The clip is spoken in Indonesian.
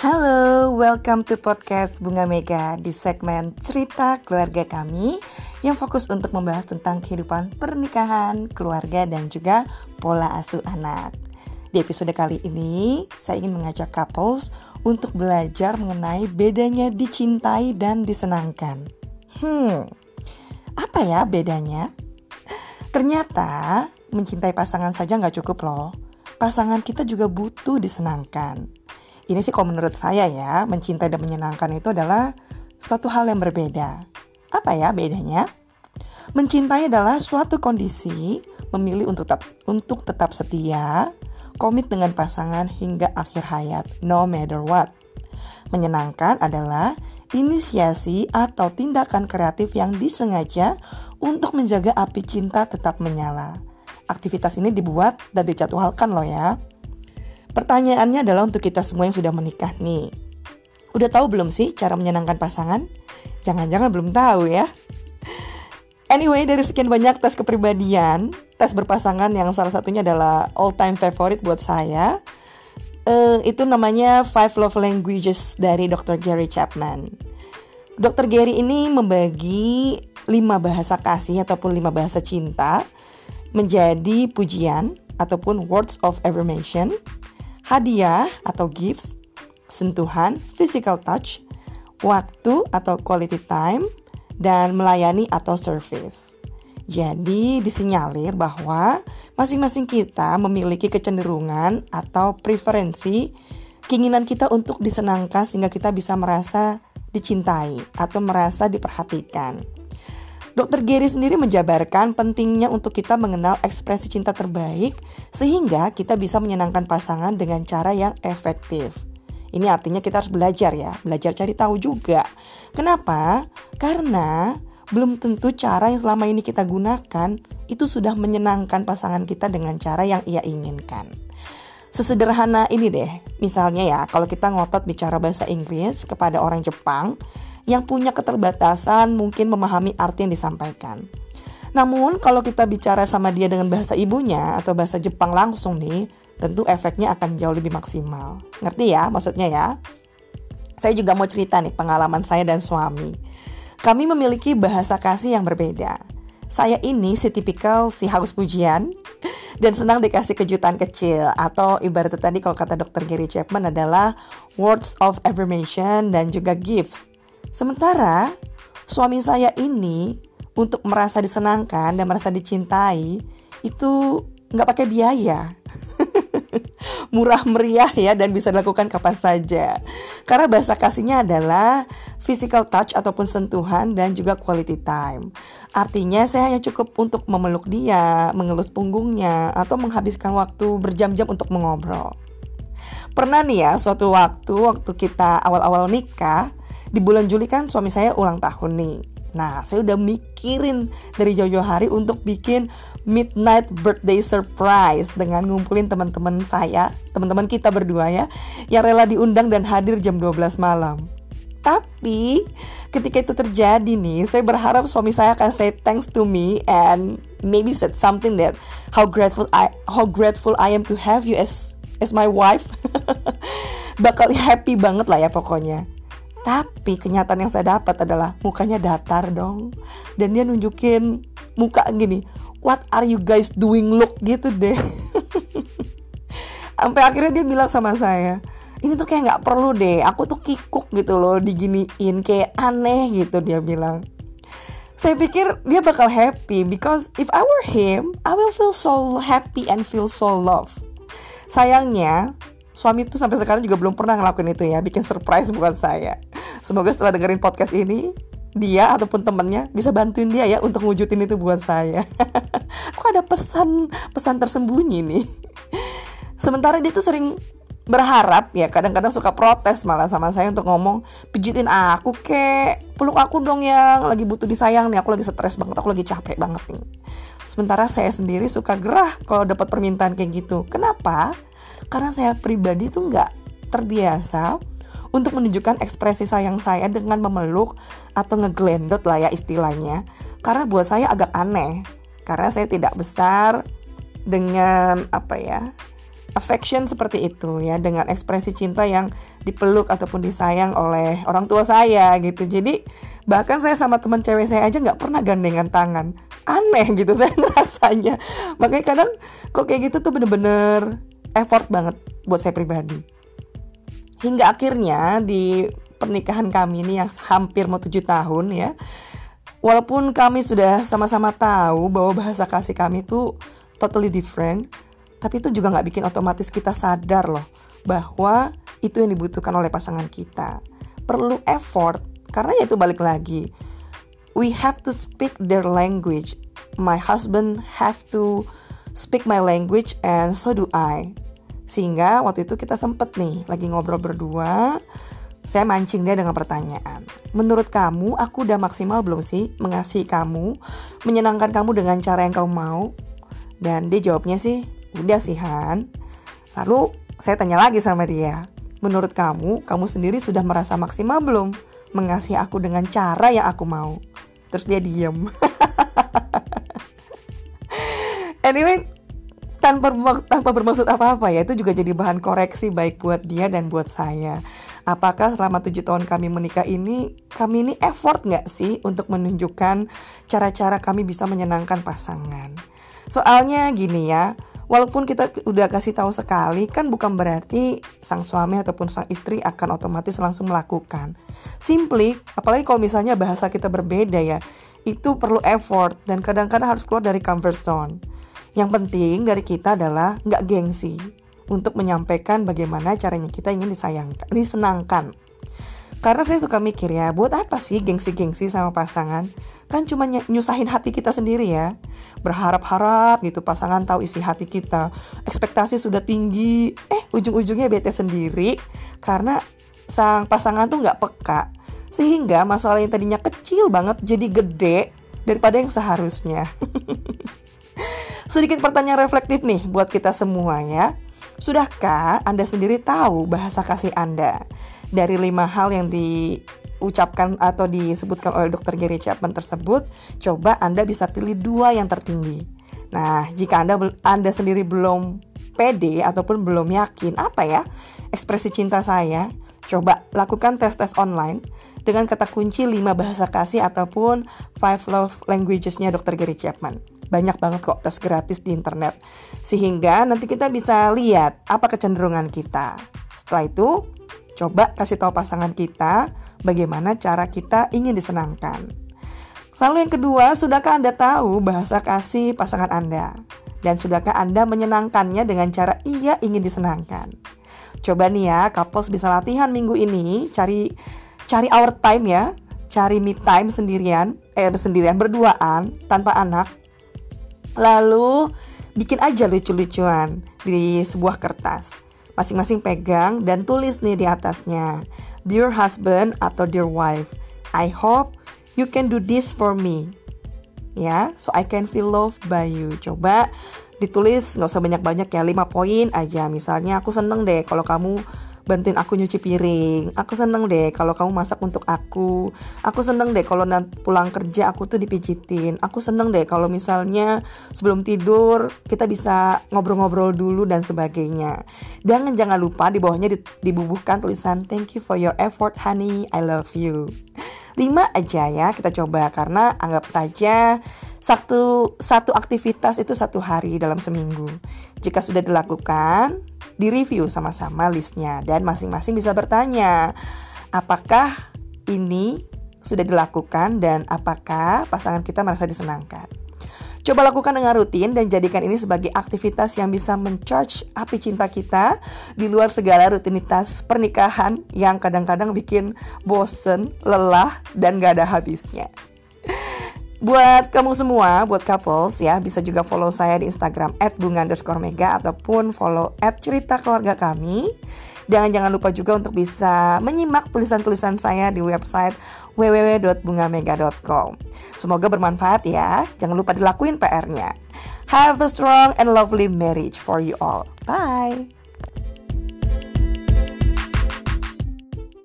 Halo, welcome to podcast Bunga Mega di segmen cerita keluarga kami yang fokus untuk membahas tentang kehidupan pernikahan, keluarga, dan juga pola asuh anak. Di episode kali ini, saya ingin mengajak couples untuk belajar mengenai bedanya dicintai dan disenangkan. Hmm, apa ya bedanya? Ternyata mencintai pasangan saja nggak cukup loh. Pasangan kita juga butuh disenangkan. Ini sih kalau menurut saya ya, mencintai dan menyenangkan itu adalah suatu hal yang berbeda. Apa ya bedanya? Mencintai adalah suatu kondisi memilih untuk tetap, untuk tetap setia, komit dengan pasangan hingga akhir hayat, no matter what. Menyenangkan adalah inisiasi atau tindakan kreatif yang disengaja untuk menjaga api cinta tetap menyala. Aktivitas ini dibuat dan dijadwalkan loh ya. Pertanyaannya adalah untuk kita semua yang sudah menikah nih. Udah tahu belum sih cara menyenangkan pasangan? Jangan-jangan belum tahu ya. Anyway, dari sekian banyak tes kepribadian, tes berpasangan yang salah satunya adalah all time favorite buat saya. Uh, itu namanya Five Love Languages dari Dr. Gary Chapman. Dr. Gary ini membagi lima bahasa kasih ataupun lima bahasa cinta menjadi pujian ataupun words of affirmation hadiah atau gifts, sentuhan, physical touch, waktu atau quality time, dan melayani atau service. Jadi disinyalir bahwa masing-masing kita memiliki kecenderungan atau preferensi keinginan kita untuk disenangkan sehingga kita bisa merasa dicintai atau merasa diperhatikan. Dokter Gary sendiri menjabarkan pentingnya untuk kita mengenal ekspresi cinta terbaik sehingga kita bisa menyenangkan pasangan dengan cara yang efektif. Ini artinya kita harus belajar ya, belajar cari tahu juga. Kenapa? Karena belum tentu cara yang selama ini kita gunakan itu sudah menyenangkan pasangan kita dengan cara yang ia inginkan. Sesederhana ini deh, misalnya ya, kalau kita ngotot bicara bahasa Inggris kepada orang Jepang, yang punya keterbatasan mungkin memahami arti yang disampaikan. Namun kalau kita bicara sama dia dengan bahasa ibunya atau bahasa Jepang langsung nih, tentu efeknya akan jauh lebih maksimal. Ngerti ya maksudnya ya? Saya juga mau cerita nih pengalaman saya dan suami. Kami memiliki bahasa kasih yang berbeda. Saya ini si tipikal si haus pujian dan senang dikasih kejutan kecil atau ibaratnya tadi kalau kata dokter Gary Chapman adalah words of affirmation dan juga gifts Sementara suami saya ini untuk merasa disenangkan dan merasa dicintai itu nggak pakai biaya. Murah meriah ya dan bisa dilakukan kapan saja. Karena bahasa kasihnya adalah physical touch ataupun sentuhan dan juga quality time. Artinya saya hanya cukup untuk memeluk dia, mengelus punggungnya atau menghabiskan waktu berjam-jam untuk mengobrol. Pernah nih ya suatu waktu waktu kita awal-awal nikah di bulan Juli kan suami saya ulang tahun nih. Nah, saya udah mikirin dari jauh-jauh hari untuk bikin midnight birthday surprise dengan ngumpulin teman-teman saya, teman-teman kita berdua ya, yang rela diundang dan hadir jam 12 malam. Tapi ketika itu terjadi nih, saya berharap suami saya akan say thanks to me and maybe said something that how grateful I how grateful I am to have you as as my wife. Bakal happy banget lah ya pokoknya. Tapi kenyataan yang saya dapat adalah mukanya datar dong. Dan dia nunjukin muka gini, what are you guys doing look gitu deh. Sampai akhirnya dia bilang sama saya, ini tuh kayak nggak perlu deh, aku tuh kikuk gitu loh diginiin kayak aneh gitu dia bilang. Saya pikir dia bakal happy because if I were him, I will feel so happy and feel so love. Sayangnya, suami itu sampai sekarang juga belum pernah ngelakuin itu ya, bikin surprise bukan saya. Semoga setelah dengerin podcast ini dia ataupun temennya bisa bantuin dia ya untuk wujudin itu buat saya. Kok ada pesan pesan tersembunyi nih. Sementara dia tuh sering berharap ya kadang-kadang suka protes malah sama saya untuk ngomong pijitin aku kek. Peluk aku dong yang lagi butuh disayang nih. Aku lagi stres banget aku lagi capek banget nih. Sementara saya sendiri suka gerah kalau dapat permintaan kayak gitu. Kenapa? Karena saya pribadi tuh nggak terbiasa untuk menunjukkan ekspresi sayang saya dengan memeluk atau ngeglendot lah ya istilahnya. Karena buat saya agak aneh. Karena saya tidak besar dengan apa ya? affection seperti itu ya dengan ekspresi cinta yang dipeluk ataupun disayang oleh orang tua saya gitu jadi bahkan saya sama teman cewek saya aja nggak pernah gandengan tangan aneh gitu saya ngerasanya makanya kadang kok kayak gitu tuh bener-bener effort banget buat saya pribadi hingga akhirnya di pernikahan kami ini yang hampir mau tujuh tahun ya walaupun kami sudah sama-sama tahu bahwa bahasa kasih kami tuh totally different tapi itu juga nggak bikin otomatis kita sadar loh bahwa itu yang dibutuhkan oleh pasangan kita. Perlu effort karena ya itu balik lagi. We have to speak their language. My husband have to speak my language and so do I. Sehingga waktu itu kita sempet nih lagi ngobrol berdua. Saya mancing dia dengan pertanyaan. Menurut kamu, aku udah maksimal belum sih mengasihi kamu, menyenangkan kamu dengan cara yang kamu mau? Dan dia jawabnya sih, Udah sih Han. Lalu saya tanya lagi sama dia. Menurut kamu, kamu sendiri sudah merasa maksimal belum mengasihi aku dengan cara yang aku mau? Terus dia diem. anyway, tanpa tanpa bermaksud apa-apa ya itu juga jadi bahan koreksi baik buat dia dan buat saya. Apakah selama tujuh tahun kami menikah ini kami ini effort nggak sih untuk menunjukkan cara-cara kami bisa menyenangkan pasangan? Soalnya gini ya, walaupun kita udah kasih tahu sekali kan bukan berarti sang suami ataupun sang istri akan otomatis langsung melakukan. Simply, apalagi kalau misalnya bahasa kita berbeda ya, itu perlu effort dan kadang-kadang harus keluar dari comfort zone. Yang penting dari kita adalah nggak gengsi untuk menyampaikan bagaimana caranya kita ingin disayangkan, disenangkan. Karena saya suka mikir ya, buat apa sih gengsi-gengsi sama pasangan? Kan cuma nyusahin hati kita sendiri ya. Berharap-harap gitu pasangan tahu isi hati kita. Ekspektasi sudah tinggi, eh ujung-ujungnya bete sendiri karena sang pasangan tuh nggak peka. Sehingga masalah yang tadinya kecil banget jadi gede daripada yang seharusnya. Sedikit pertanyaan reflektif nih buat kita semua ya. Sudahkah Anda sendiri tahu bahasa kasih Anda? dari lima hal yang diucapkan atau disebutkan oleh dokter Gary Chapman tersebut, coba Anda bisa pilih dua yang tertinggi. Nah, jika Anda Anda sendiri belum pede ataupun belum yakin apa ya ekspresi cinta saya, coba lakukan tes-tes online dengan kata kunci 5 bahasa kasih ataupun five love languages-nya Dr. Gary Chapman. Banyak banget kok tes gratis di internet. Sehingga nanti kita bisa lihat apa kecenderungan kita. Setelah itu, Coba kasih tahu pasangan kita bagaimana cara kita ingin disenangkan. Lalu yang kedua, sudahkah Anda tahu bahasa kasih pasangan Anda? Dan sudahkah Anda menyenangkannya dengan cara ia ingin disenangkan? Coba nih ya, couples bisa latihan minggu ini, cari cari our time ya, cari me time sendirian, eh sendirian berduaan tanpa anak. Lalu bikin aja lucu-lucuan di sebuah kertas Masing-masing pegang dan tulis nih di atasnya. Dear husband atau dear wife, I hope you can do this for me. Ya, so I can feel loved by you. Coba ditulis nggak usah banyak-banyak ya, 5 poin aja. Misalnya aku seneng deh kalau kamu bantuin aku nyuci piring. Aku seneng deh kalau kamu masak untuk aku. Aku seneng deh kalau pulang kerja aku tuh dipijitin. Aku seneng deh kalau misalnya sebelum tidur kita bisa ngobrol-ngobrol dulu dan sebagainya. Dan jangan lupa di bawahnya dibubuhkan tulisan thank you for your effort honey, I love you. 5 aja ya kita coba karena anggap saja satu satu aktivitas itu satu hari dalam seminggu. Jika sudah dilakukan, direview sama-sama listnya dan masing-masing bisa bertanya apakah ini sudah dilakukan dan apakah pasangan kita merasa disenangkan. Coba lakukan dengan rutin dan jadikan ini sebagai aktivitas yang bisa mencharge api cinta kita di luar segala rutinitas pernikahan yang kadang-kadang bikin bosen, lelah, dan gak ada habisnya. Buat kamu semua, buat couples ya, bisa juga follow saya di Instagram @bunga_mega ataupun follow @cerita keluarga kami. Dan jangan lupa juga untuk bisa menyimak tulisan-tulisan saya di website www.bungamega.com. Semoga bermanfaat ya. Jangan lupa dilakuin PR-nya. Have a strong and lovely marriage for you all. Bye.